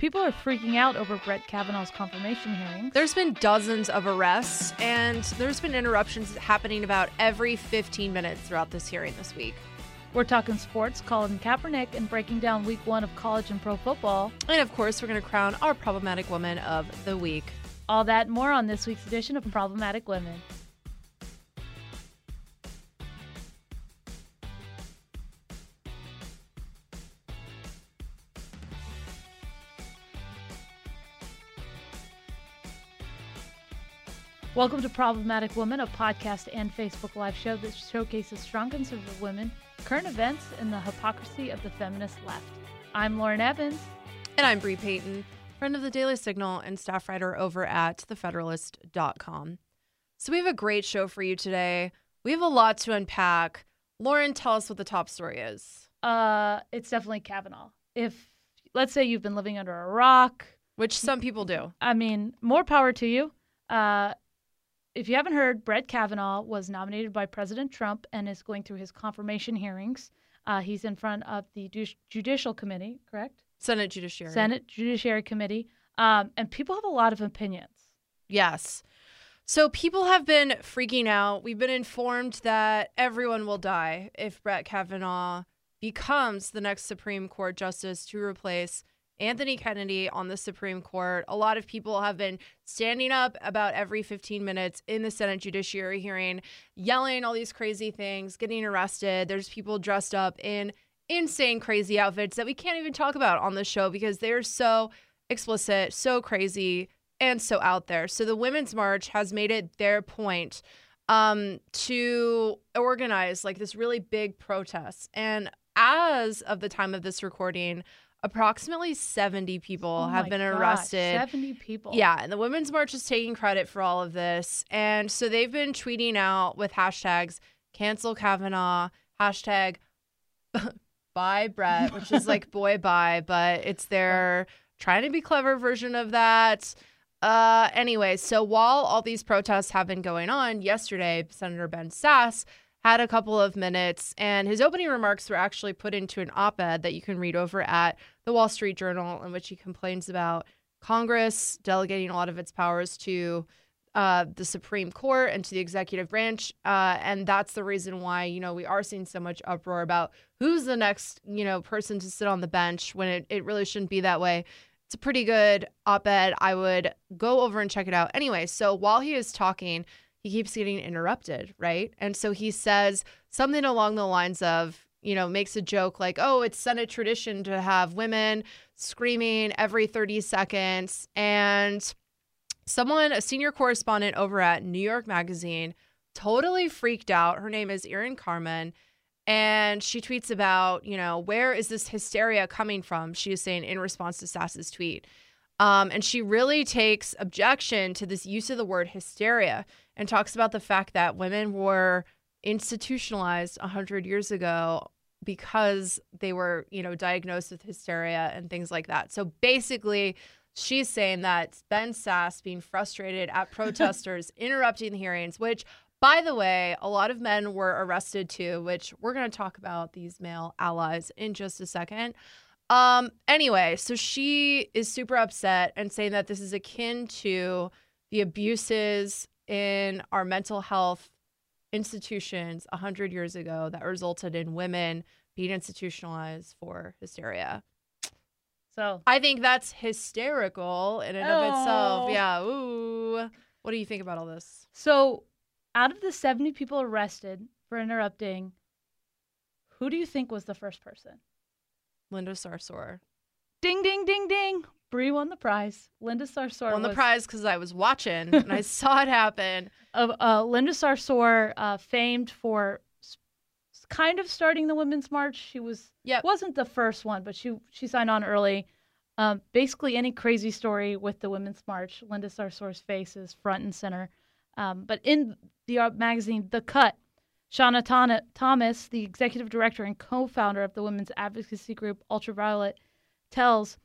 People are freaking out over Brett Kavanaugh's confirmation hearing. There's been dozens of arrests, and there's been interruptions happening about every 15 minutes throughout this hearing this week. We're talking sports, Colin Kaepernick, and breaking down week one of college and pro football. And of course, we're going to crown our problematic woman of the week. All that and more on this week's edition of Problematic Women. Welcome to Problematic Women, a podcast and Facebook Live show that showcases strong conservative women, current events, and the hypocrisy of the feminist left. I'm Lauren Evans. And I'm Bre Payton, friend of the Daily Signal and staff writer over at thefederalist.com. So we have a great show for you today. We have a lot to unpack. Lauren, tell us what the top story is. Uh, it's definitely Kavanaugh. If let's say you've been living under a rock, which some people do. I mean, more power to you. Uh, if you haven't heard, Brett Kavanaugh was nominated by President Trump and is going through his confirmation hearings. Uh, he's in front of the Judicial Committee, correct? Senate Judiciary. Senate Judiciary Committee. Um, and people have a lot of opinions. Yes. So people have been freaking out. We've been informed that everyone will die if Brett Kavanaugh becomes the next Supreme Court justice to replace Anthony Kennedy on the Supreme Court. A lot of people have been standing up about every 15 minutes in the Senate Judiciary hearing, yelling all these crazy things, getting arrested. There's people dressed up in insane, crazy outfits that we can't even talk about on the show because they're so explicit, so crazy, and so out there. So the Women's March has made it their point um, to organize like this really big protest. And as of the time of this recording, approximately 70 people Oh have been gosh, arrested. 70 people. Yeah, and the Women's March is taking credit for all of this. And so they've been tweeting out with hashtags cancel Kavanaugh, hashtag bye Brett, which is like boy bye, but it's their trying to be clever version of that. Uh, anyway, so while all these protests have been going on, yesterday, Senator Ben Sasse had a couple of minutes, and his opening remarks were actually put into an op ed that you can read over at the Wall Street Journal, in which he complains about Congress delegating a lot of its powers to uh, the Supreme Court and to the executive branch. Uh, and that's the reason why, you know, we are seeing so much uproar about who's the next, you know, person to sit on the bench when it, it really shouldn't be that way. It's a pretty good op ed. I would go over and check it out. Anyway, so while he is talking, he keeps getting interrupted, right? And so he says something along the lines of, you know, makes a joke like, oh, it's Senate tradition to have women screaming every 30 seconds. And someone, a senior correspondent over at New York Magazine, totally freaked out. Her name is Irin Carmon. And she tweets about, you know, where is this hysteria coming from? She is saying in response to Sasse's tweet. Um, and she really takes objection to this use of the word hysteria and talks about the fact that women were institutionalized 100 years ago because they were, you know, diagnosed with hysteria and things like that. So basically, she's saying that Ben Sasse being frustrated at protesters interrupting the hearings, which, by the way, a lot of men were arrested too, which we're going to talk about these male allies in just a second. Um, anyway, so she is super upset and saying that this is akin to the abuses in our mental health institutions 100 years ago that resulted in women being institutionalized for hysteria. So I think that's hysterical in and of Oh. itself. Yeah. Ooh. What do you think about all this? So, out of the 70 people arrested for interrupting, who do you think was the first person? Linda Sarsour Ding, ding, ding, ding. Bre won the prize. Linda Sarsour won the was- prize because I was watching and I saw it happen. Of uh, Linda Sarsour, uh, famed for s- kind of starting the Women's March. She was Yep. wasn't the first one, but she she signed on early. Um, basically, any crazy story with the Women's March, Linda Sarsour's face is front and center. Um, but in the uh, magazine The Cut, Shauna Tana- Thomas, the executive director and co-founder of the women's advocacy group Ultraviolet, tells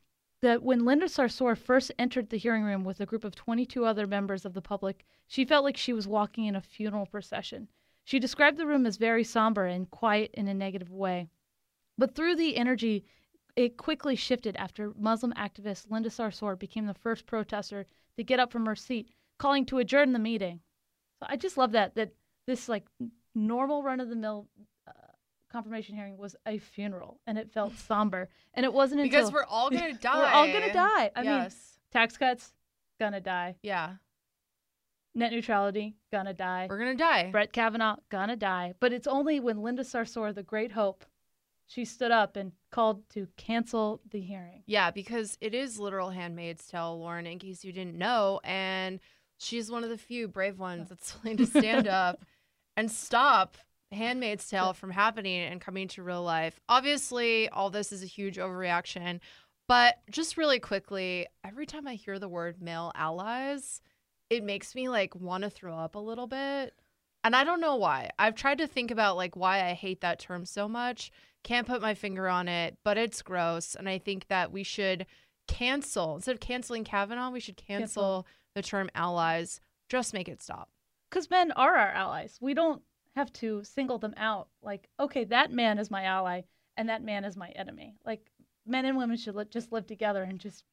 that when Linda Sarsour first entered the hearing room with a group of 22 other members of the public, she felt like she was walking in a funeral procession. She described the room as very somber and quiet in a negative way. But through the energy it quickly shifted after Muslim activist Linda Sarsour became the first protester to get up from her seat, calling to adjourn the meeting. So I just love that that this like normal run of the mill confirmation hearing was a funeral and it felt somber and it wasn't until because we're all gonna die. we're all gonna die. I mean, yes. tax cuts gonna die. yeah. Net neutrality gonna die. We're gonna die. Brett Kavanaugh gonna die. But it's only when Linda Sarsour, the great hope, she stood up and called to cancel the hearing. Yeah, because it is literal Handmaid's Tale, Lauren, in case you didn't know. And she's one of the few brave ones that's willing to stand up and stop Handmaid's Tale from happening and coming to real life. Obviously, all this is a huge overreaction. But just really quickly, every time I hear the word male allies, it makes me like want to throw up a little bit. And I don't know why. I've tried to think about like why I hate that term so much. Can't put my finger on it, but it's gross. And I think that we should cancel instead of canceling Kavanaugh, we should cancel, Cancel. the term allies. Just make it stop. Because men are our allies. We don't have to single them out. Like, okay, that man is my ally and that man is my enemy. Like, men and women should li- just live together and just.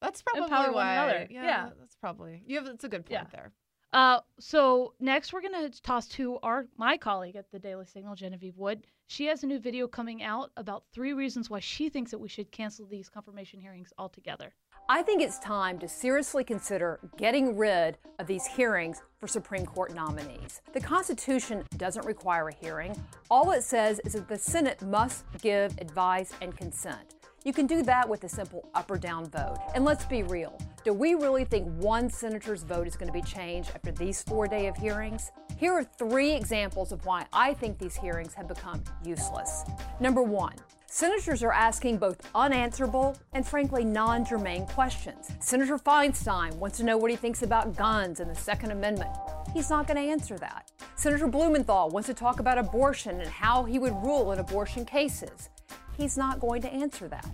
That's probably Empower one why. another. Yeah, Yeah. that's probably. You have. That's a good point Yeah. there. Uh, so next we're gonna toss to our my colleague at the Daily Signal, Genevieve Wood. She has a new video coming out about three reasons why she thinks that we should cancel these confirmation hearings altogether. I think it's time to seriously consider getting rid of these hearings for Supreme Court nominees. The Constitution doesn't require a hearing. All it says is that the Senate must give advice and consent. You can do that with a simple up or down vote. And let's be real do we really think one senator's vote is going to be changed after these four day of hearings? Here are three examples of why I think these hearings have become useless. Number one, Senators are asking both unanswerable and frankly non germane questions. Senator Feinstein wants to know what he thinks about guns and the Second Amendment. He's not going to answer that. Senator Blumenthal wants to talk about abortion and how he would rule in abortion cases. He's not going to answer that.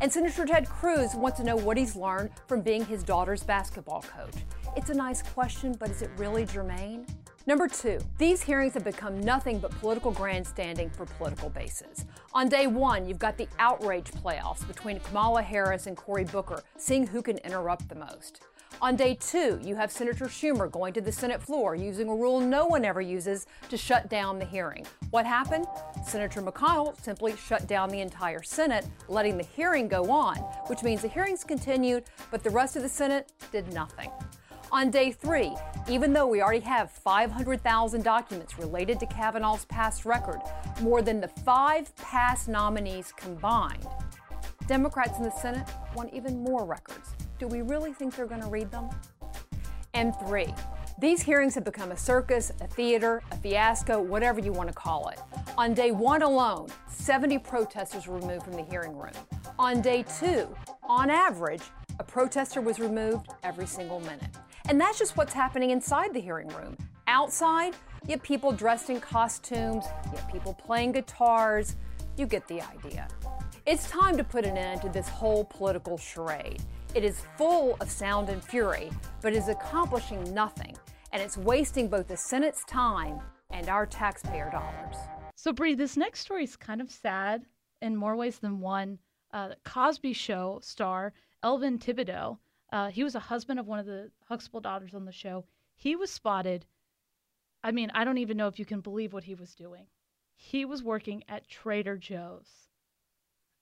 And Senator Ted Cruz wants to know what he's learned from being his daughter's basketball coach. It's a nice question, but is it really germane? Number two, these hearings have become nothing but political grandstanding for political bases. On day one, you've got the outrage playoffs between Kamala Harris and Cory Booker, seeing who can interrupt the most. On day two, you have Senator Schumer going to the Senate floor using a rule no one ever uses to shut down the hearing. What happened? Senator McConnell simply shut down the entire Senate, letting the hearing go on, which means the hearings continued, but the rest of the Senate did nothing. On day three, even though we already have 500,000 documents related to Kavanaugh's past record, more than the five past nominees combined, Democrats in the Senate want even more records. Do we really think they're going to read them? And three, these hearings have become a circus, a theater, a fiasco, whatever you want to call it. On day one alone, 70 protesters were removed from the hearing room. On day two, on average, a protester was removed every single minute. And that's just what's happening inside the hearing room. Outside, you have people dressed in costumes, you have people playing guitars. You get the idea. It's time to put an end to this whole political charade. It is full of sound and fury, but is accomplishing nothing, and it's wasting both the Senate's time and our taxpayer dollars. So Bree, this next story is kind of sad in more ways than one. Uh, Cosby Show star Elvin Tibideaux, uh, he was a husband of one of the Huxtable daughters on the show. He was spotted. I mean, I don't even know if you can believe what he was doing. He was working at Trader Joe's,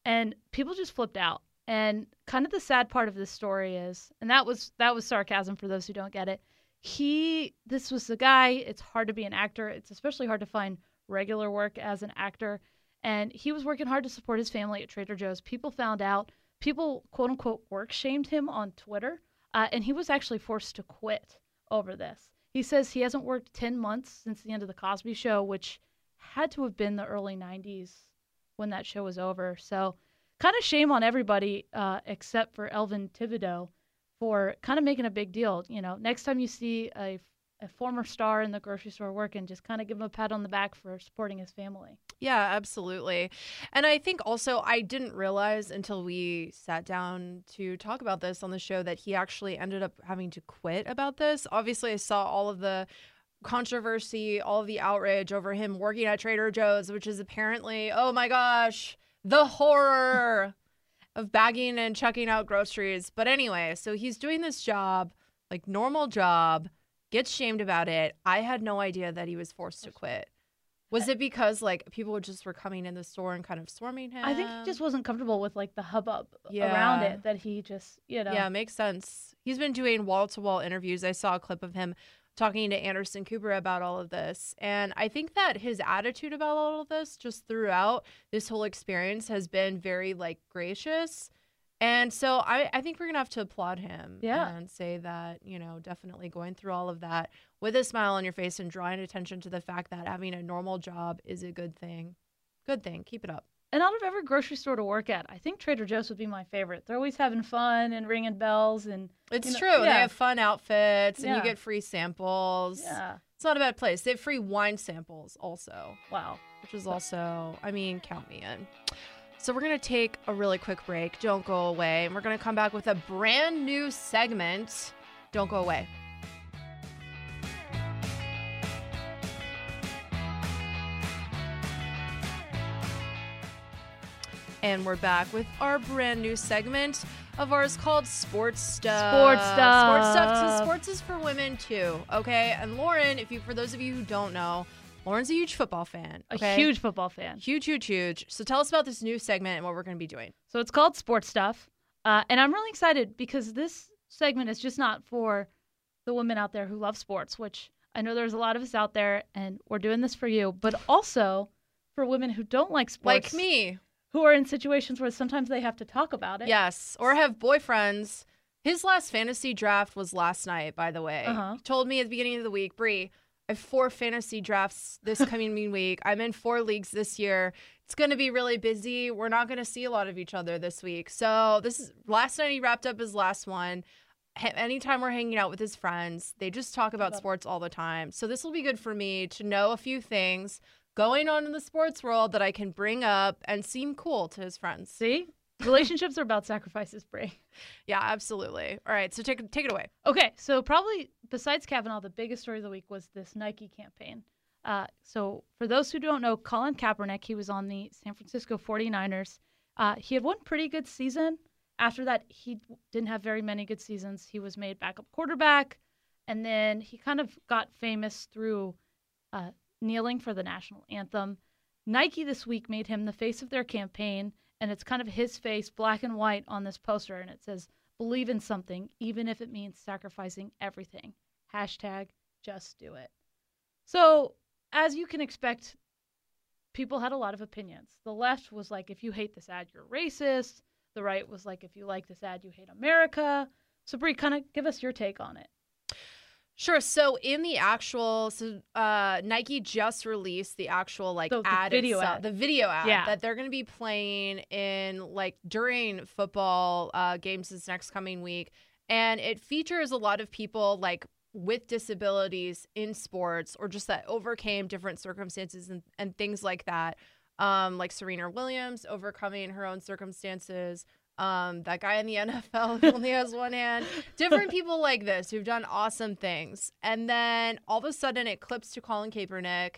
and people just flipped out. And kind of the sad part of this story is, and that was that was sarcasm for those who don't get it. He, this was the guy. It's hard to be an actor. It's especially hard to find regular work as an actor. And he was working hard to support his family at Trader Joe's. People found out. People, quote unquote, work shamed him on Twitter. Uh, and he was actually forced to quit over this. He says he hasn't worked 10 months since the end of The Cosby Show, which had to have been the early 90s when that show was over. So, kind of shame on everybody uh, except for Elvin Tibideaux for kind of making a big deal. You know, next time you see a, a former star in the grocery store working, just kind of give him a pat on the back for supporting his family. Yeah, absolutely. And I think also I didn't realize until we sat down to talk about this on the show that he actually ended up having to quit about this. Obviously, I saw all of the controversy, all the outrage over him working at Trader Joe's, which is apparently, oh my gosh, the horror. of bagging and checking out groceries. But anyway, so he's doing this job, like normal job, gets shamed about it. I had no idea that he was forced to quit. Was it because like people just were coming in the store and kind of swarming him? I think he just wasn't comfortable with like the hubbub around it that he just, you know. Yeah, makes sense. He's been doing wall to wall interviews. I saw a clip of him talking to Anderson Cooper about all of this. And I think that his attitude about all of this just throughout this whole experience has been very like gracious. And so I, I think we're gonna have to applaud him Yeah. and say that, you know, definitely going through all of that with a smile on your face and drawing attention to the fact that having a normal job is a good thing. Good thing. Keep it up. And out of every grocery store to work at, I think Trader Joe's would be my favorite. They're always having fun and ringing bells and It's You know, true. They have fun outfits and you get free samples. yeah. It's not a bad place. They have free wine samples also, Wow. which is also, I mean, count me in. So we're going to take a really quick break. Don't go away. And we're going to come back with a brand new segment. Don't go away. And we're back with our brand new segment of ours called Sports Stuff. Sports Sports Stuff. So Stuff. sports is for women too. Okay. And Lauren, if you for those of you who don't know, Lauren's a huge football fan. A huge football fan. Huge, huge, huge. So tell us about this new segment and what we're going to be doing. So it's called Sports Stuff. Uh, and I'm really excited because this segment is just not for the women out there who love sports, which I know there's a lot of us out there, and we're doing this for you, but also for women who don't like sports. Like me. Who are in situations where sometimes they have to talk about it. Yes. Or have boyfriends. His last fantasy draft was last night, by the way. Uh-huh. Told me at the beginning of the week, Bre, I have four fantasy drafts this coming week. I'm in four leagues this year. It's going to be really busy. We're not going to see a lot of each other this week. So, this is last night he wrapped up his last one. Anytime we're hanging out with his friends, they just talk about sports all the time. So, this will be good for me to know a few things going on in the sports world that I can bring up and seem cool to his friends. See? Relationships are about sacrifices, Bray. Yeah, absolutely. All right, so take take it away. Okay, so probably besides Kavanaugh, the biggest story of the week was this Nike campaign. Uh, so for those who don't know, Colin Kaepernick, he was on the San Francisco 49ers. Uh, he had one pretty good season. After that, he didn't have very many good seasons. He was made backup quarterback, and then he kind of got famous through uh, kneeling for the national anthem. Nike this week made him the face of their campaign, and it's kind of his face, black and white, on this poster, and it says, Believe in something, even if it means sacrificing everything. Hashtag just do it. So, as you can expect, people had a lot of opinions. The left was like, if you hate this ad, you're racist. The right was like, if you like this ad, you hate America. So, Bre, kind of give us your take on it. Sure. So in the actual, so uh, Nike just released the actual like The- the video itself, ad. the video ad Yeah. that they're going to be playing in like during football uh, games this next coming week, and it features a lot of people like with disabilities in sports or just that overcame different circumstances and, and things like that. Um, like Serena Williams overcoming her own circumstances. Um, that guy in the NFL who only has one hand. Different people like this who've done awesome things. And then all of a sudden it clips to Colin Kaepernick.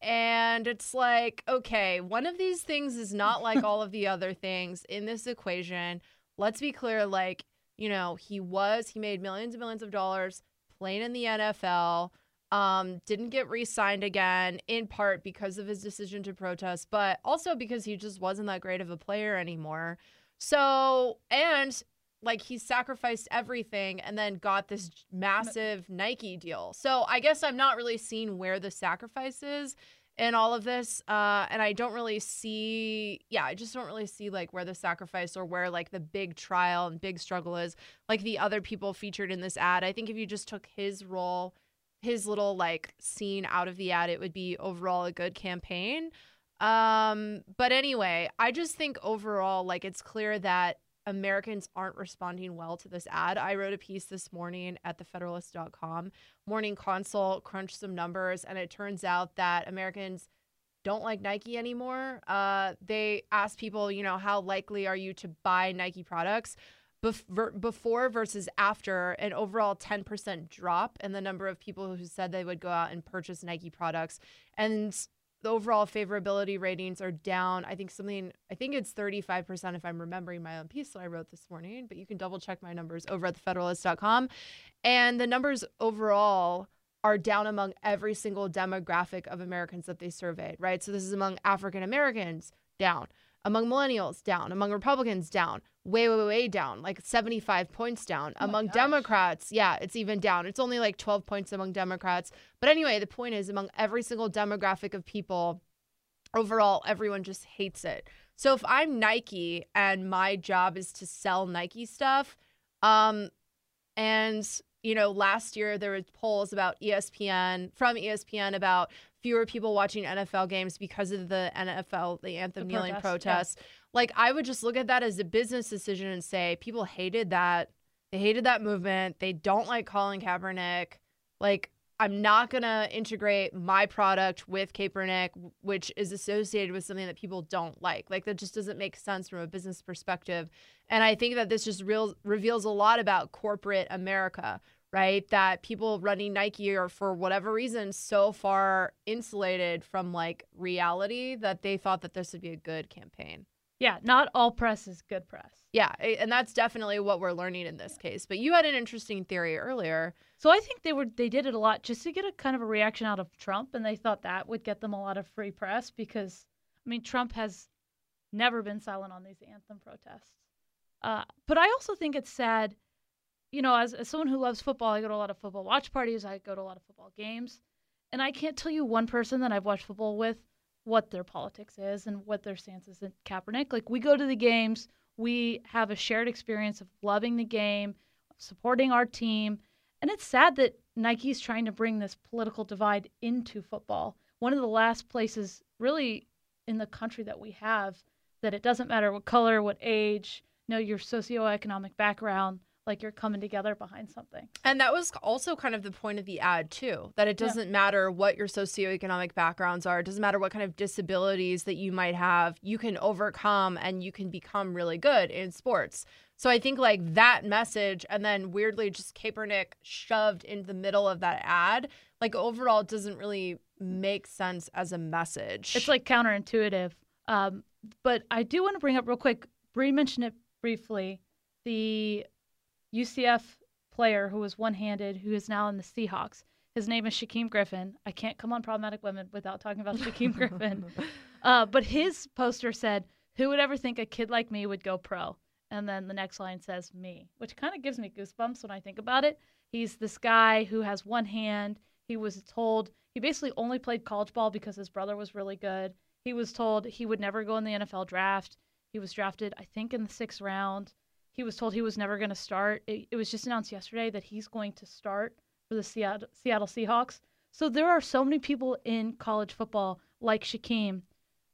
And it's like, okay, one of these things is not like all of the other things in this equation. Let's be clear, like, you know, he was, he made millions and millions of dollars playing in the NFL. Um, didn't get re-signed again, in part because of his decision to protest, but also because he just wasn't that great of a player anymore. So, and like he sacrificed everything and then got this massive Nike deal. So, I guess I'm not really seeing where the sacrifice is in all of this. Uh, and I don't really see, yeah, I just don't really see like where the sacrifice or where like the big trial and big struggle is, like the other people featured in this ad. I think if you just took his role, his little like scene out of the ad, it would be overall a good campaign. Um, but anyway, I just think overall, like it's clear that Americans aren't responding well to this ad. I wrote a piece this morning at thefederalist.com. Morning Consult crunched some numbers, and it turns out that Americans don't like Nike anymore. Uh, they asked people, you know, how likely are you to buy Nike products? Bef- before versus after, an overall 10% drop in the number of people who said they would go out and purchase Nike products. And the overall favorability ratings are down. I think something, I think it's 35% if I'm remembering my own piece that I wrote this morning, but you can double check my numbers over at thefederalist.com. And the numbers overall are down among every single demographic of Americans that they surveyed, right? So this is among African Americans, down. Among millennials, down. Among Republicans, down. Way, way, way down. Like 75 points down. Oh among. Democrats, yeah, it's even down. It's only like 12 points among Democrats. But anyway, the point is, among every single demographic of people, overall, everyone just hates it. So if I'm Nike and my job is to sell Nike stuff, um, and you know, last year there were polls about ESPN from ESPN about fewer people watching NFL games because of the NFL, the anthem The kneeling protests, yeah. Like I would just look at that as a business decision and say people hated that. They hated that movement. They don't like Colin Kaepernick. Like I'm not gonna integrate my product with Kaepernick, which is associated with something that people don't like. Like that just doesn't make sense from a business perspective. And I think that this just real, reveals a lot about corporate America, right? That people running Nike are, for whatever reason, so far insulated from like reality that they thought that this would be a good campaign. Yeah, not all press is good press. Yeah, and that's definitely what we're learning in this case. But you had an interesting theory earlier. So I think they were they did it a lot just to get a kind of a reaction out of Trump, and they thought that would get them a lot of free press because I mean Trump has never been silent on these anthem protests. Uh, but I also think it's sad, you know, as, as someone who loves football, I go to a lot of football watch parties, I go to a lot of football games, and I can't tell you one person that I've watched football with what their politics is and what their stance is in Kaepernick. Like we go to the games, we have a shared experience of loving the game, supporting our team, and it's sad that Nike's trying to bring this political divide into football. One of the last places, really, in the country that we have that it doesn't matter what color, what age, know, your socioeconomic background, like you're coming together behind something. And that was also kind of the point of the ad, too, that it doesn't matter what your socioeconomic backgrounds are. It doesn't matter what kind of disabilities that you might have. You can overcome and you can become really good in sports. So I think like that message and then weirdly just Kaepernick shoved into the middle of that ad, like overall doesn't really make sense as a message. It's like counterintuitive. Um, but I do want to bring up real quick. Bre mentioned it briefly. The UCF player who was one-handed, who is now in the Seahawks. His name is Shaquem Griffin. I can't come on problematic women without talking about Shaquem Griffin. Uh, but his poster said, "Who would ever think a kid like me would go pro?" And then the next line says, "Me," which kind of gives me goosebumps when I think about it. He's this guy who has one hand. He was told he basically only played college ball because his brother was really good. He was told he would never go in the NFL draft. He was drafted, I think, in the sixth round. He was told he was never going to start. It, it was just announced yesterday that he's going to start for the Seattle, Seattle Seahawks. So there are so many people in college football like Shaquem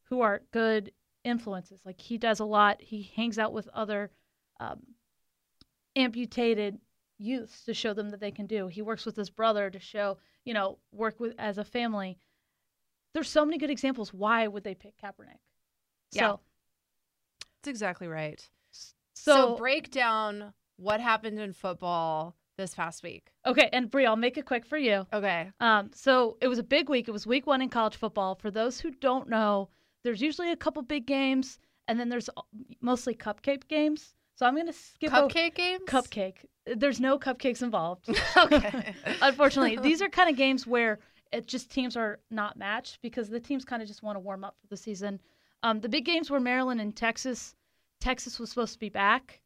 who are good influences. Like he does a lot. He hangs out with other um, amputated youths to show them that they can do. He works with his brother to show, you know, work with as a family. There's so many good examples. Why would they pick Kaepernick? Yeah. So, That's exactly right. So, So, break down what happened in football this past week. okay, and Bre, I'll make it quick for you. Okay. Um, so it was a big week. It was week one in college football. For those who don't know, there's usually a couple big games, and then there's mostly cupcake games. So I'm gonna skip over Cupcake games? cupcake. There's no cupcakes involved. okay. Unfortunately, these are kind of games where it just teams are not matched because the teams kind of just want to warm up for the season. Um, the big games were Maryland and Texas. Texas was supposed to be back.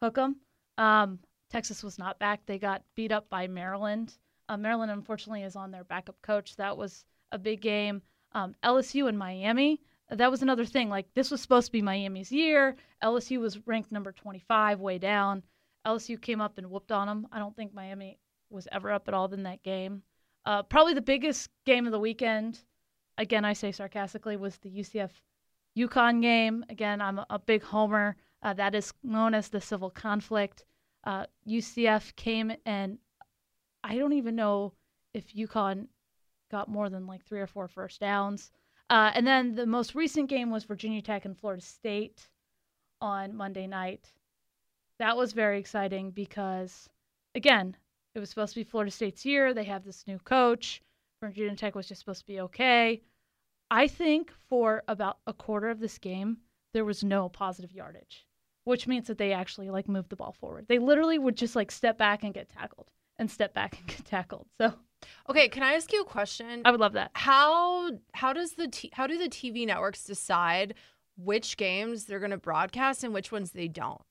Hook 'em. Um, Texas was not back. They got beat up by Maryland. Uh, Maryland, unfortunately, is on their backup coach. That was a big game. Um, LSU and Miami. That was another thing. Like this was supposed to be Miami's year. LSU was ranked number 25, way down. LSU came up and whooped on them. I don't think Miami was ever up at all in that game. Uh, probably the biggest game of the weekend, again, I say sarcastically, was the UCF UConn game. Again, I'm a, big homer. Uh, that is known as the civil conflict. Uh, UCF came and I don't even know if UConn got more than like three or four first downs. Uh, and then the most recent game was Virginia Tech and Florida State on Monday night. That was very exciting because, again, it was supposed to be Florida State's year. They have this new coach. Virginia Tech was just supposed to be okay. I think for about a quarter of this game, there was no positive yardage, which means that they actually like moved the ball forward. They literally would just like step back and get tackled and step back and get tackled. So Okay, can I ask you a question? I would love that. How how does the t- how do the TV networks decide which games they're going to broadcast and which ones they don't?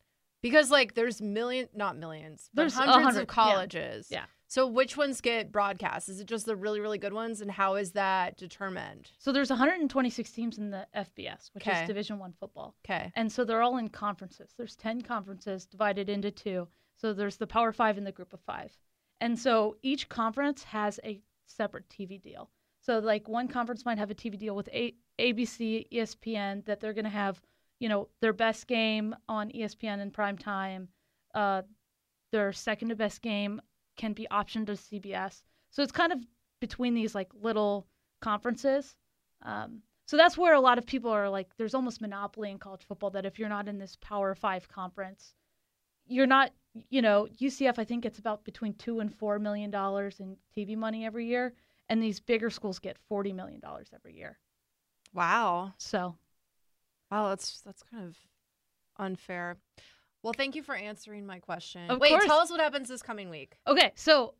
Because like there's million not millions, There's hundreds hundred, of yeah. colleges. Yeah. So which ones get broadcast? Is it just the really really good ones and how is that determined? So there's 126 teams in the FBS, which Okay. is Division One football, Okay. and so they're all in conferences. There's 10 conferences divided into two. So there's the Power Five and the Group of Five, and so each conference has a separate TV deal. So like one conference might have a TV deal with a- ABC, ESPN that they're going to have, you know, their best game on ESPN in prime time. Uh, their second to best game can be optioned to CBS. So it's kind of between these like little conferences. Um, so that's where a lot of people are like, there's almost monopoly in college football that if you're not in this Power Five conference, you're not, you know, UCF I think it's about between two and four million dollars in TV money every year, and these bigger schools get forty million dollars every year. Wow. So Wow, that's that's kind of unfair. Well, thank you for answering my question. Of Wait, course. tell us what happens this coming week. Okay, so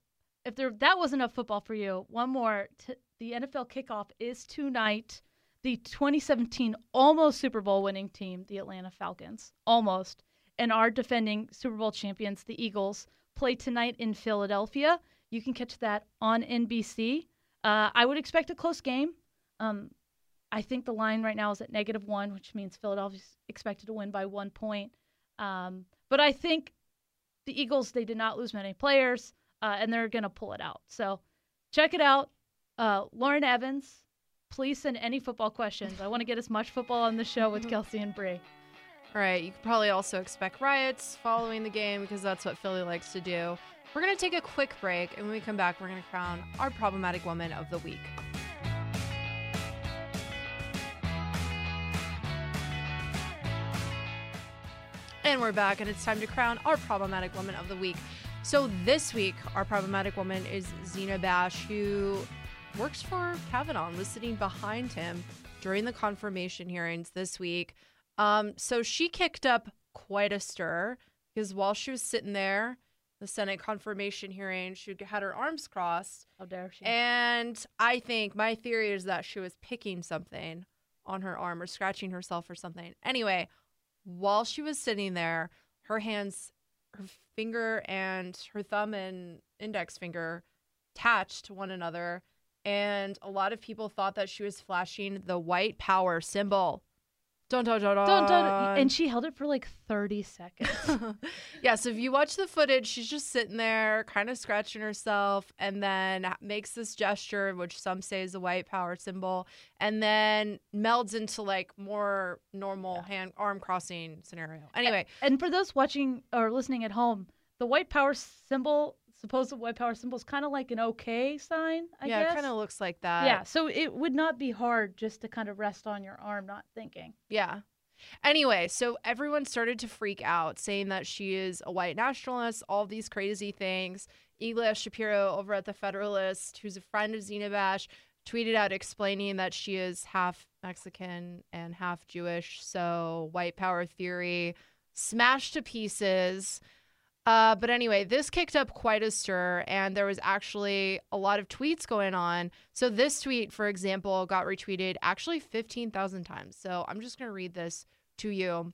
if there that was enough football for you, one more. T- the NFL kickoff is tonight. The 2017 almost Super Bowl winning team, the Atlanta Falcons, almost, and our defending Super Bowl champions, the Eagles, play tonight in Philadelphia. You can catch that on NBC. Uh, I would expect a close game. Um, I think the line right now is at negative one, which means Philadelphia's expected to win by one point. Um, but I think the Eagles, they did not lose many players, uh, and they're going to pull it out. So check it out. Uh, Lauren Evans, please send any football questions. I want to get as much football on the show with Kelsey and Bre. All right, you could probably also expect riots following the game because that's what Philly likes to do. We're going to take a quick break, and when we come back, we're going to crown our problematic woman of the week. And we're back, and it's time to crown our problematic woman of the week. So this week, our problematic woman is Zina Bash, who works for Kavanaugh and was sitting behind him during the confirmation hearings this week. Um, so she kicked up quite a stir because while she was sitting there, the Senate confirmation hearing, she had her arms crossed. How dare she? And I think my theory is that she was picking something on her arm or scratching herself or something. Anyway, while she was sitting there, her hands, her finger and her thumb and index finger attached to one another. And a lot of people thought that she was flashing the white power symbol. Dun, dun, dun, dun. Dun, dun. And she held it for like 30 seconds. yeah, so if you watch the footage, she's just sitting there, kind of scratching herself, and then makes this gesture, which some say is a white power symbol, and then melds into like more normal hand arm crossing scenario. Anyway, and for those watching or listening at home, the white power symbol, supposed white power symbol, is kind of like an okay sign, I yeah, guess. it kind of looks like that. yeah, so it would not be hard just to kind of rest on your arm, not thinking. Yeah. Anyway, so everyone started to freak out, saying that she is a white nationalist, all these crazy things. Ilya Shapiro over at the Federalist, who's a friend of Zina Bash, tweeted out explaining that she is half Mexican and half Jewish. So white power theory smashed to pieces. Uh, but anyway, this kicked up quite a stir, and there was actually a lot of tweets going on. So this tweet, for example, got retweeted actually 15,000 times. So I'm just going to read this to you.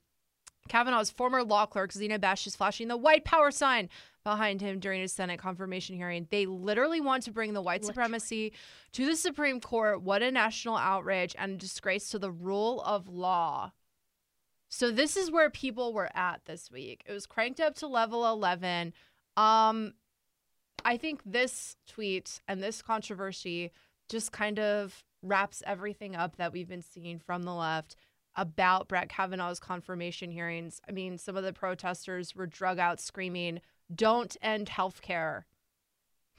Kavanaugh's former law clerk, Zina Bash, is flashing the white power sign behind him during his Senate confirmation hearing. They literally want to bring the white supremacy to the Supreme Court. What a national outrage and a disgrace to the rule of law. So this is where people were at this week. It was cranked up to level 11. Um I think this tweet and this controversy just kind of wraps everything up that we've been seeing from the left about Brett Kavanaugh's confirmation hearings. I mean, some of the protesters were drug out screaming, "Don't end healthcare."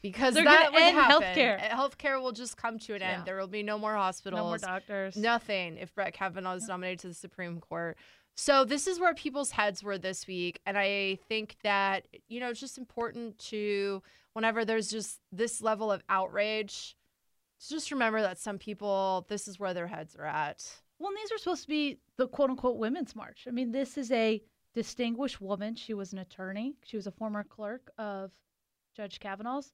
Because They're that would end happen. healthcare. Uh, healthcare will just come to an end. Yeah. There will be no more hospitals. No more doctors. Nothing if Brett Kavanaugh is nominated to the Supreme Court. So this is where people's heads were this week, and I think that you know it's just important to whenever there's just this level of outrage, just remember that some people, this is where their heads are at. Well, and these are supposed to be the quote unquote women's march. I mean, this is a distinguished woman. She was an attorney, she was a former clerk of Judge Kavanaugh's.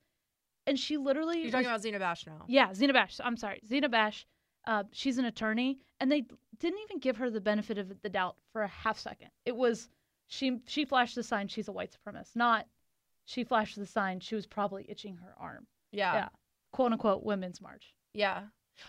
And she literally. You're talking about Zina Bash now. Yeah, Zina Bash. I'm sorry. Zina Bash. Uh, she's an attorney. And they didn't even give her the benefit of the doubt for a half second. It was she she flashed the sign she's a white supremacist, not she flashed the sign she was probably itching her arm. Yeah. Yeah. Quote unquote women's march. Yeah.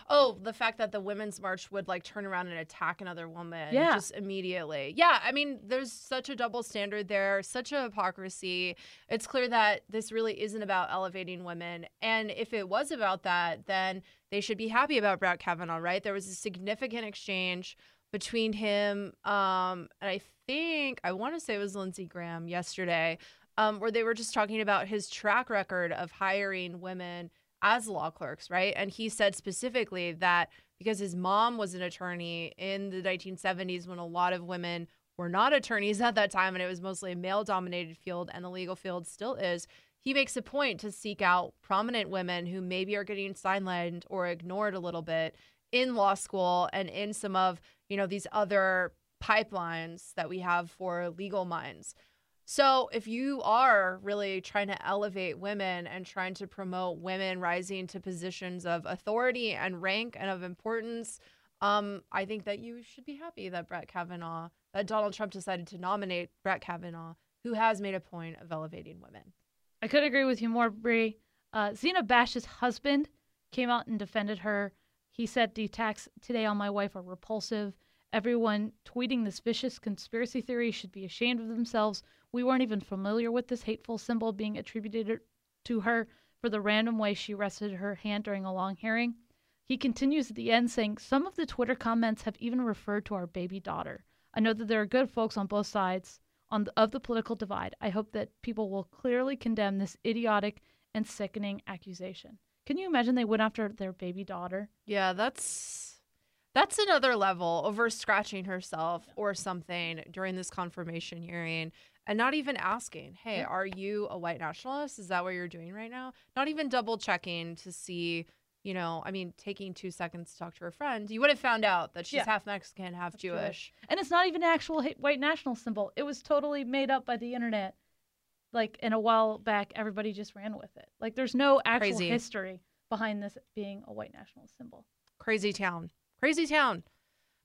Oh, the fact that the women's march would like turn around and attack another woman Yeah. just immediately. Yeah, I mean, there's such a double standard there, such a hypocrisy. It's clear that this really isn't about elevating women. And if it was about that, then they should be happy about Brett Kavanaugh, right? There was a significant exchange between him um and I think I want to say it was Lindsey Graham yesterday um where they were just talking about his track record of hiring women as law clerks, right? And he said specifically that because his mom was an attorney in the 1970s when a lot of women were not attorneys at that time and it was mostly a male dominated field and the legal field still is, he makes a point to seek out prominent women who maybe are getting sidelined or ignored a little bit in law school and in some of, you know, these other pipelines that we have for legal minds. So, if you are really trying to elevate women and trying to promote women rising to positions of authority and rank and of importance, um, I think that you should be happy that Brett Kavanaugh, that Donald Trump decided to nominate Brett Kavanaugh, who has made a point of elevating women. I couldn't agree with you more, Bre. Uh, Zina Bash's husband came out and defended her. He said the attacks today on my wife are repulsive. Everyone tweeting this vicious conspiracy theory should be ashamed of themselves. We weren't even familiar with this hateful symbol being attributed to her for the random way she rested her hand during a long hearing. He continues at the end saying, Some of the Twitter comments have even referred to our baby daughter. I know that there are good folks on both sides on the, of the political divide. I hope that people will clearly condemn this idiotic and sickening accusation. Can you imagine they went after their baby daughter? Yeah, that's that's another level over scratching herself or something during this confirmation hearing and not even asking, "Hey, are you a white nationalist? Is that what you're doing right now?" Not even double checking to see, you know, I mean, taking 2 seconds to talk to her friend. You would have found out that she's Yeah. half Mexican, half Jewish. Jewish. And it's not even an actual white national symbol. It was totally made up by the internet. Like, in a while back, everybody just ran with it. Like, there's no actual Crazy. history behind this being a white national symbol. Crazy town. Crazy town.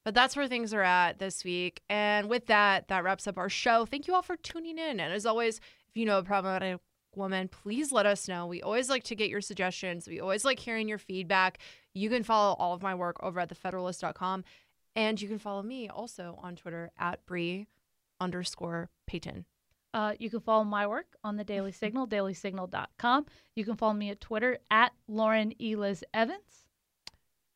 But that's where things are at this week. And with that, that wraps up our show. Thank you all for tuning in. And as always, if you know a problematic woman, please let us know. We always like to get your suggestions. We always like hearing your feedback. You can follow all of my work over at thefederalist.com. And you can follow me also on Twitter at Bre underscore Payton. Uh, you can follow my work on the Daily Signal, dailysignal.com. You can follow me at Twitter at Lauren Eliz Evans.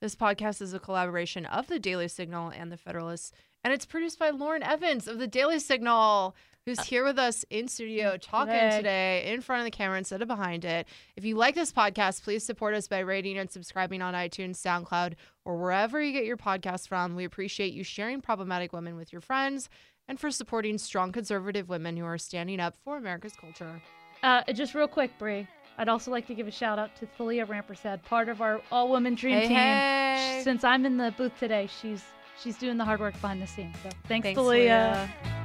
This podcast is a collaboration of the Daily Signal and the Federalist, and it's produced by Lauren Evans of the Daily Signal, who's here with us in studio talking Today. today in front of the camera instead of behind it. If you like this podcast, please support us by rating and subscribing on iTunes, SoundCloud, or wherever you get your podcasts from. We appreciate you sharing problematic women with your friends and for supporting strong conservative women who are standing up for America's culture. Uh, just real quick, Bre. I'd also like to give a shout out to Thalia Rampersad, part of our all women dream Hey, team. hey. Since I'm in the booth today, she's she's doing the hard work behind the scenes. So thanks, Thanks, Thalia. Leah.